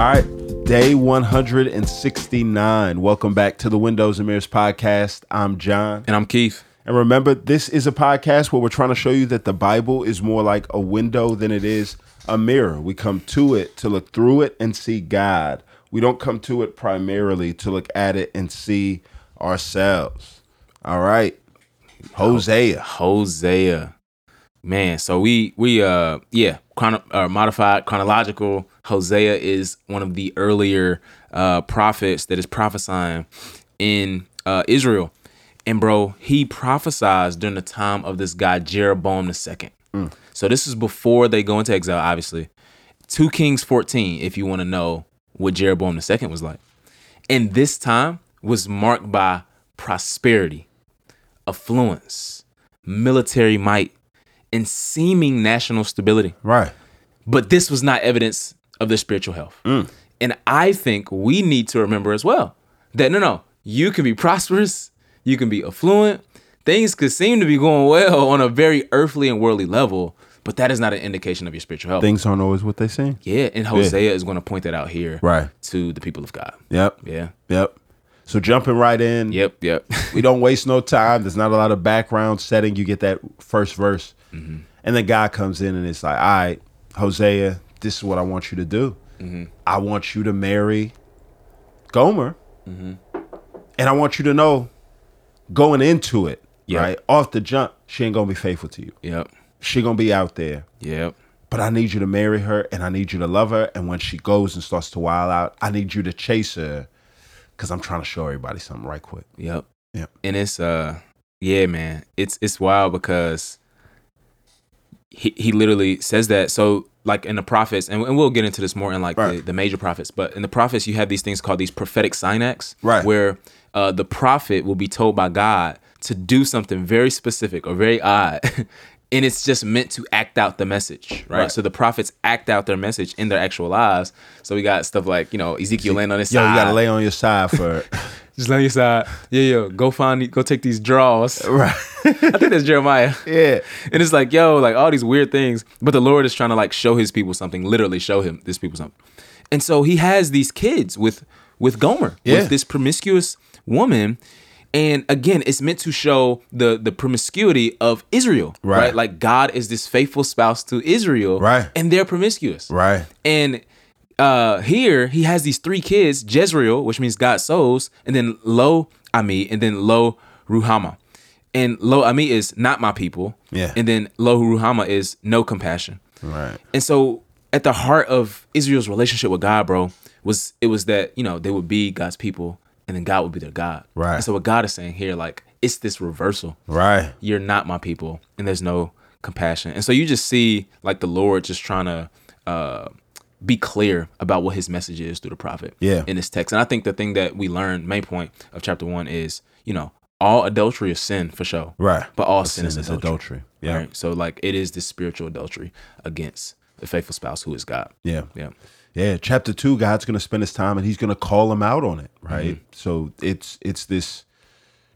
All right, day 169. Welcome back to the Windows and Mirrors podcast. I'm John. And I'm Keith. And remember, this is a podcast where we're trying to show you that the Bible is more like a window than it is a mirror. We come to it to look through it and see God. We don't come to it primarily to look at it and see ourselves. All right. Hosea. Hosea. Man, so we we uh yeah, chrono, uh, modified chronological Hosea is one of the earlier uh prophets that is prophesying in uh Israel. And bro, he prophesies during the time of this guy Jeroboam the second. Mm. So this is before they go into exile, obviously. 2 Kings 14, if you want to know what Jeroboam the second was like. And this time was marked by prosperity, affluence, military might, and seeming national stability. Right. But this was not evidence of their spiritual health. Mm. And I think we need to remember as well that no, no, you can be prosperous, you can be affluent, things could seem to be going well on a very earthly and worldly level, but that is not an indication of your spiritual health. Things aren't always what they seem. Yeah, and Hosea yeah. is going to point that out here right. to the people of God. Yep. Yeah. Yep. So jumping right in. Yep, yep. we don't waste no time. There's not a lot of background setting. You get that first verse. Mm-hmm. And then God comes in and it's like, all right, Hosea, this is what I want you to do. Mm-hmm. I want you to marry Gomer. Mm-hmm. And I want you to know going into it, yep. right? Off the jump, she ain't gonna be faithful to you. Yep. She gonna be out there. Yep. But I need you to marry her and I need you to love her. And when she goes and starts to wild out, I need you to chase her because I'm trying to show everybody something right quick. Yep. Yep. And it's uh yeah, man. It's it's wild because he he literally says that. So like in the prophets, and, and we'll get into this more in like right. the, the, major prophets, but in the prophets you have these things called these prophetic sign acts. Right. Where uh, the prophet will be told by God to do something very specific or very odd. and it's just meant to act out the message, right? right? So the prophets act out their message in their actual lives. So we got stuff like, you know, Ezekiel laying on his yo, side. you gotta lay on your side for just lay on your side. Yeah, yo, go find go take these draws. Right. I think that's Jeremiah. Yeah. And it's like, yo, like all these weird things. But the Lord is trying to like show his people something, literally show him this people something. And so he has these kids with with Gomer, yeah. with this promiscuous woman. And again, it's meant to show the the promiscuity of Israel, right? right? Like God is this faithful spouse to Israel, right? And they're promiscuous, right? And uh, here he has these three kids: Jezreel, which means God sows, and then Lo Ami, and then Lo Ruhama. And Lo Ami is not my people, yeah. And then Lo Ruhama is no compassion, right? And so, at the heart of Israel's relationship with God, bro, was it was that you know they would be God's people and then God would be their God. Right. And so what God is saying here, like, it's this reversal. Right. You're not my people, and there's no compassion. And so you just see like the Lord just trying to uh, be clear about what his message is through the prophet. Yeah. In this text. And I think the thing that we learned, main point of chapter one is, you know, all adultery is sin for sure. Right. But all sin, sin, is adultery. adultery. Yeah. Right? So like it is this spiritual adultery against the faithful spouse who is God. Yeah. Yeah. Yeah, chapter two, God's going to spend His time and He's going to call him out on it, right? Mm-hmm. So it's it's this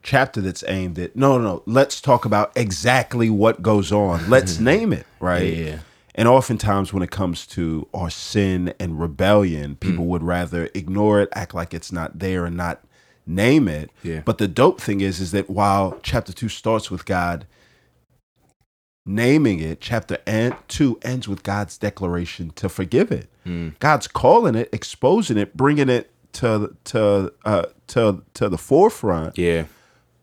chapter that's aimed at no, no, no. Let's talk about exactly what goes on. Let's name it, right? Yeah. And oftentimes, when it comes to our sin and rebellion, people mm. would rather ignore it, act like it's not there, and not name it. Yeah. But the dope thing is, is that while chapter two starts with God naming it, chapter two ends with God's declaration to forgive it. Mm. God's calling it, exposing it, bringing it to to uh, to to the forefront. Yeah.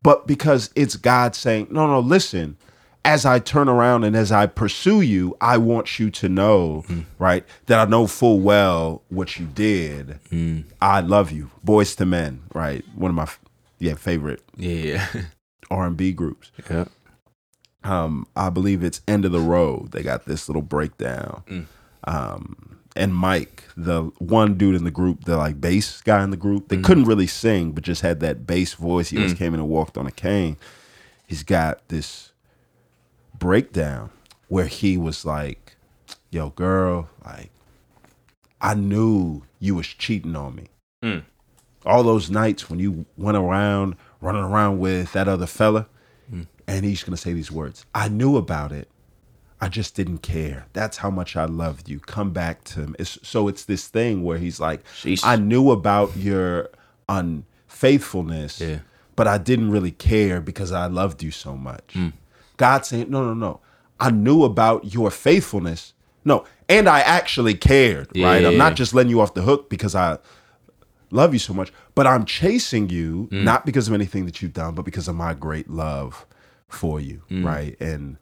But because it's God saying, "No, no, listen. As I turn around and as I pursue you, I want you to know, mm. right, that I know full well what you did. Mm. I love you, Boyz II Men, right? One of my yeah favorite yeah R and B groups. Yeah um, I believe it's End of the Road. They got this little breakdown. Mm. Um, and Mike, the one dude in the group, the like bass guy in the group, they mm couldn't really sing, but just had that bass voice. He mm. just came in and walked on a cane. He's got this breakdown where he was like, "Yo, girl, like, I knew you was cheating on me. Mm. All those nights when you went around running around with that other fella." and he's going to say these words I knew about it. I just didn't care. That's how much I loved you. Come back to me. It's, so it's this thing where he's like. I knew about your unfaithfulness, Yeah. but I didn't really care because I loved you so much. Hmm. God saying, no, no, no. I knew about your faithfulness. No, and I actually cared, right? I'm Yeah. not just letting you off the hook because I love you so much, but I'm chasing you Mm. not because of anything that you've done, but because of my great love for you, Mm. right? And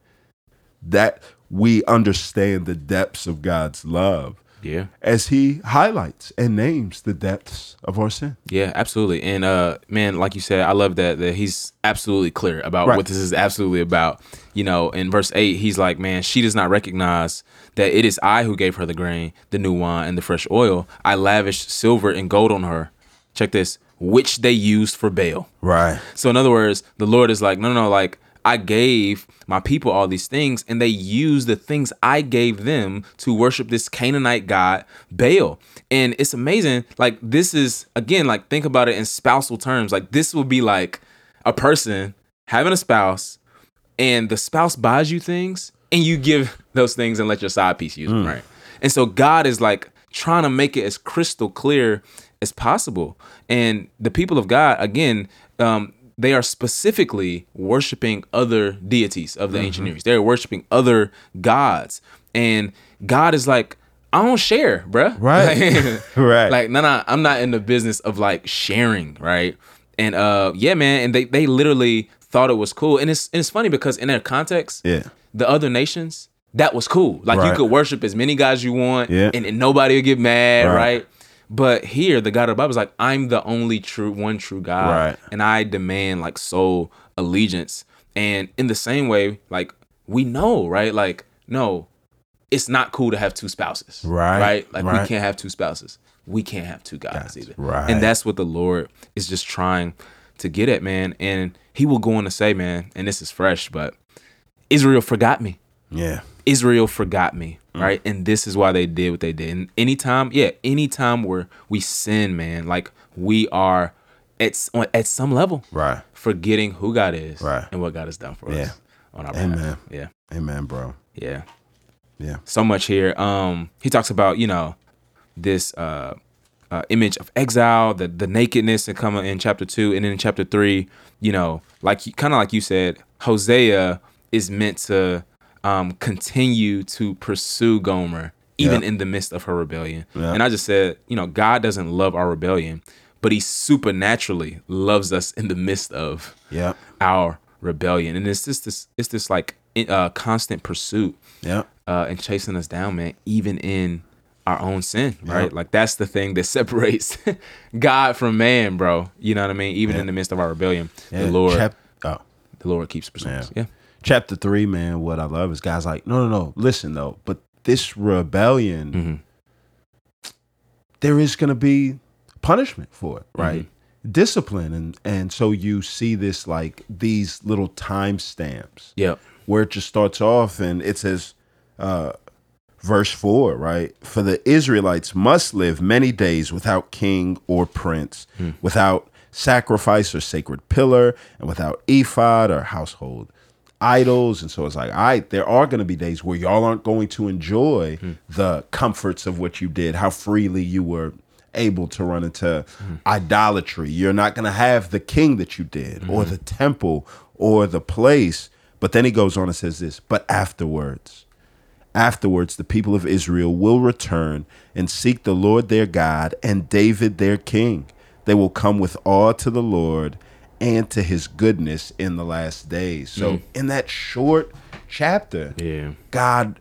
that we understand the depths of God's love Yeah. as he highlights and names the depths of our sin. Yeah, absolutely. And uh man, like you said, I love that that he's absolutely clear about Right. what this is absolutely about. You know, in verse 8, he's like, "Man, she does not recognize that it is I who gave her the grain, the new wine, and the fresh oil. I lavished silver and gold on her." Check this, which they used for Baal. Right. So in other words, the Lord is like, no, no, no, like I gave my people all these things, and they used the things I gave them to worship this Canaanite god Baal. And it's amazing. Like this is again, like think about it in spousal terms. Like this would be like a person having a spouse, and the spouse buys you things, and you give those things and let your side piece use them, right? And so God is like trying to make it as crystal clear as possible. And the people of God, again, um, they are specifically worshiping other deities of the ancient Near East. They're worshiping other gods, and God is like, I don't share, bruh. Right. Like- Right. Like, no, no, I'm not in the business of like sharing, right? And uh, yeah, man, and they they literally thought it was cool, and it's and it's funny because in their context, Yeah. the other nations, that was cool. Like you could worship as many gods you want, Yeah. and, and nobody would get mad, Right. right. But here, the God of the Bible is like, I'm the only true one true God, Right. and I demand like sole allegiance. And in the same way, like we know, right? Like, no, it's not cool to have two spouses, Right, Right? Like we can't have two spouses. We can't have two gods Gods, either, right. And that's what the Lord is just trying to get at, man. And He will go on to say, man, and this is fresh, but Israel forgot me. Yeah. Israel forgot me, Mm. right? And this is why they did what they did. And anytime, yeah, anytime where we sin, man, like we are at at some level Right. forgetting who God is Right. and what God has done for Yeah. us on our Amen. behalf. Yeah, Amen, bro. yeah. Yeah. So much here. Um, he talks about you know this uh, uh image of exile, the the nakedness and coming in chapter two, and then in chapter three, you know, like kind of like you said, Hosea is meant to um continue to pursue Gomer even Yeah. in the midst of her rebellion. Yeah. And I just said, you know, God doesn't love our rebellion, but He supernaturally loves us in the midst of Yeah. our rebellion, and it's just this, it's this like uh, constant pursuit Yeah. uh, and chasing us down, man, even in our own sin, right? Yep. Like that's the thing that separates God from man, bro. You know what I mean? Even in the midst of our rebellion, the Lord, oh. the Lord keeps pursuing us. Yeah, chapter three, man, what I love is guys like, no, no, no. Listen though, but this rebellion, Mm-hmm. there is going to be punishment for it, right? Mm-hmm. Discipline, and and so you see this like these little time stamps yep, where it just starts off and it says, uh, verse four, right? For the Israelites must live many days without king or prince, without sacrifice or sacred pillar, and without ephod or household idols. And so it's like, all right, there are going to be days where y'all aren't going to enjoy hmm. the comforts of what you did, how freely you were able to run into hmm. idolatry. You're not going to have the king that you did, or hmm. the temple, or the place. But then he goes on and says this, but afterwards, afterwards, the people of Israel will return and seek the Lord their God and David their king. They will come with awe to the Lord and to his goodness in the last days. So, mm. in that short chapter, yeah, God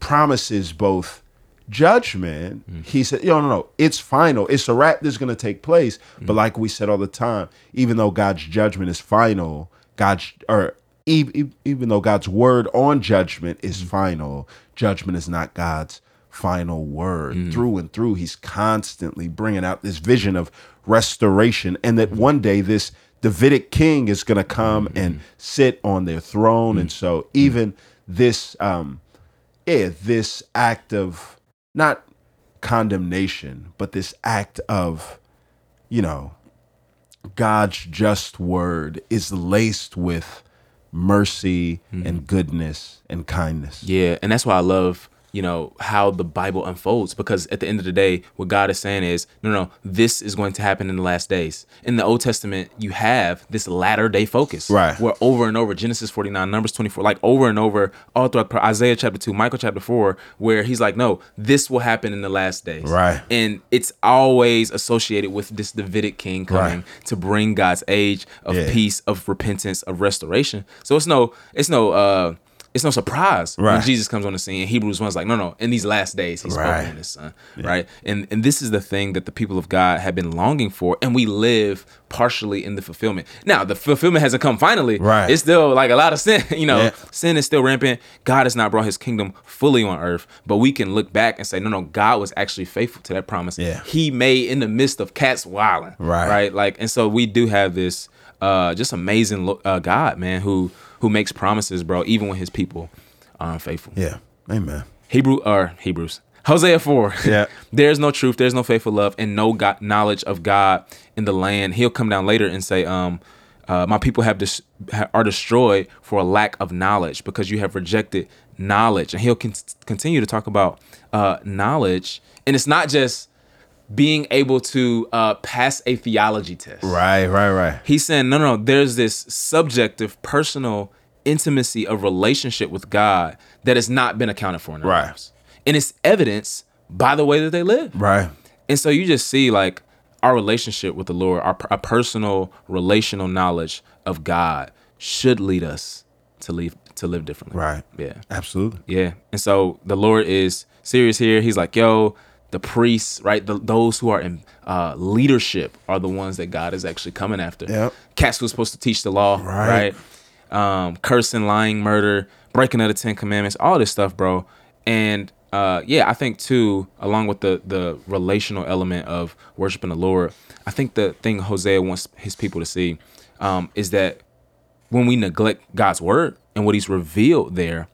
promises both judgment. Mm. He said, no, no, no, it's final. It's a wrap that's going to take place. Mm. But like we said all the time, even though God's judgment is final, God's, or e- e- even though God's word on judgment is final, judgment is not God's final word. Through and through, he's constantly bringing out this vision of restoration and that one day this Davidic king is going to come mm-hmm. and sit on their throne. And mm-hmm. so mm-hmm. even this, um, yeah, this act of not condemnation, but this act of, you know, God's just word is laced with mercy and goodness and kindness. Yeah, and that's why I love you know how the Bible unfolds because at the end of the day, what God is saying is, no, no, this is going to happen in the last days. In the Old Testament, you have this latter day focus, Right. Where over and over, Genesis forty nine, Numbers twenty four, like over and over, all throughout Isaiah chapter two, Micah chapter four, where he's like, no, this will happen in the last days, Right. And it's always associated with this Davidic king coming Right. to bring God's age of Yeah. peace, of repentance, of restoration. So it's no, it's no. uh it's no surprise when Right. Jesus comes on the scene. Hebrews 1's like, no, no, in these last days, he's Right. spoken in his son. Right. And and this is the thing that the people of God have been longing for, and we live partially in the fulfillment. Now, the fulfillment hasn't come finally. Right. It's still like a lot of sin, you know, Yeah. sin is still rampant. God has not brought his kingdom fully on earth, but we can look back and say, no, no, God was actually faithful to that promise. Yeah. He made in the midst of cats wilding. Right. Right. Like, and so we do have this uh just amazing uh, God, man, who who makes promises, bro, even when his people are unfaithful. Yeah. Amen. Hebrew or Hebrews. Hosea 4. Yeah. there's no truth, there's no faithful love, and no God, knowledge of God in the land. He'll come down later and say, um, uh, my people have dis- ha- are destroyed for a lack of knowledge because you have rejected knowledge. And he'll con- continue to talk about uh, knowledge. And it's not just being able to uh, pass a theology test. Right, right, right. He's saying, no, no, no, there's this subjective, personal intimacy of relationship with God that has not been accounted for in their Right. lives. And it's evidence by the way that they live. Right. And so you just see like our relationship with the Lord, our, our personal relational knowledge of God should lead us to live to live differently. Right. Yeah. Absolutely. Yeah. And so the Lord is serious here. He's like, yo, the priests, right? The, those who are in uh, leadership are the ones that God is actually coming after. Yep. Cats who's supposed to teach the law, Right. right? Um, cursing, lying, murder, breaking of the Ten Commandments, all this stuff, bro. And uh, yeah, I think too, along with the the relational element of worshiping the Lord, I think the thing Hosea wants his people to see um, is that when we neglect God's word and what He's revealed there,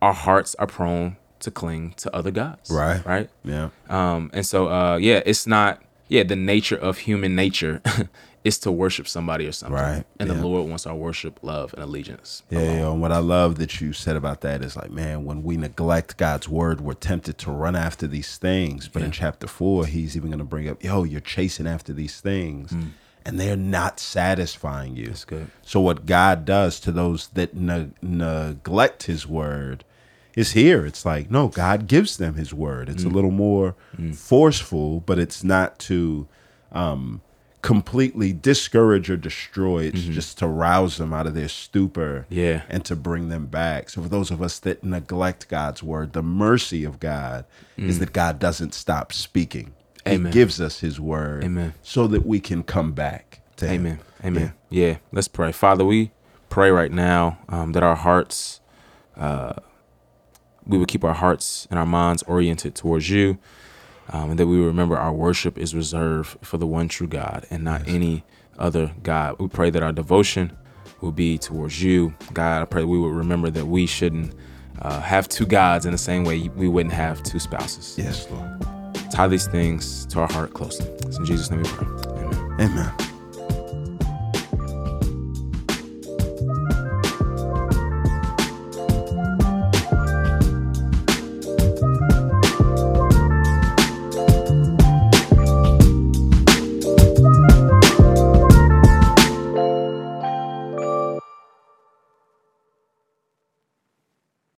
our hearts are prone to cling to other gods. Right. Right. Yeah. Um, and so, uh, yeah, it's not, yeah, the nature of human nature is to worship somebody or something. Right, And yeah. the Lord wants our worship, love, and allegiance. Yeah, yo, and what I love that you said about that is like, man, when we neglect God's word, we're tempted to run after these things. But in chapter four, he's even going to bring up, yo, you're chasing after these things, and they're not satisfying you. That's good. So what God does to those that ne- neglect His word is here. It's like, no, God gives them His word. It's a little more forceful, but it's not to um, completely discourage or destroy. It's just to rouse them out of their stupor, Yeah. and to bring them back. So for those of us that neglect God's word, the mercy of God is that God doesn't stop speaking. Amen. He gives us His word, Amen. so that we can come back to Him. Amen. Amen. Yeah. Let's pray. Father, we pray right now um, that our hearts, uh, we would keep our hearts and our minds oriented towards you, um, and that we remember our worship is reserved for the one true God and not any other God. We pray that our devotion will be towards you, God. I pray we would remember that we shouldn't uh, have two gods in the same way we wouldn't have two spouses. Yes, Lord. Tie these things to our heart closely. It's in Jesus' name we pray. Amen. Amen.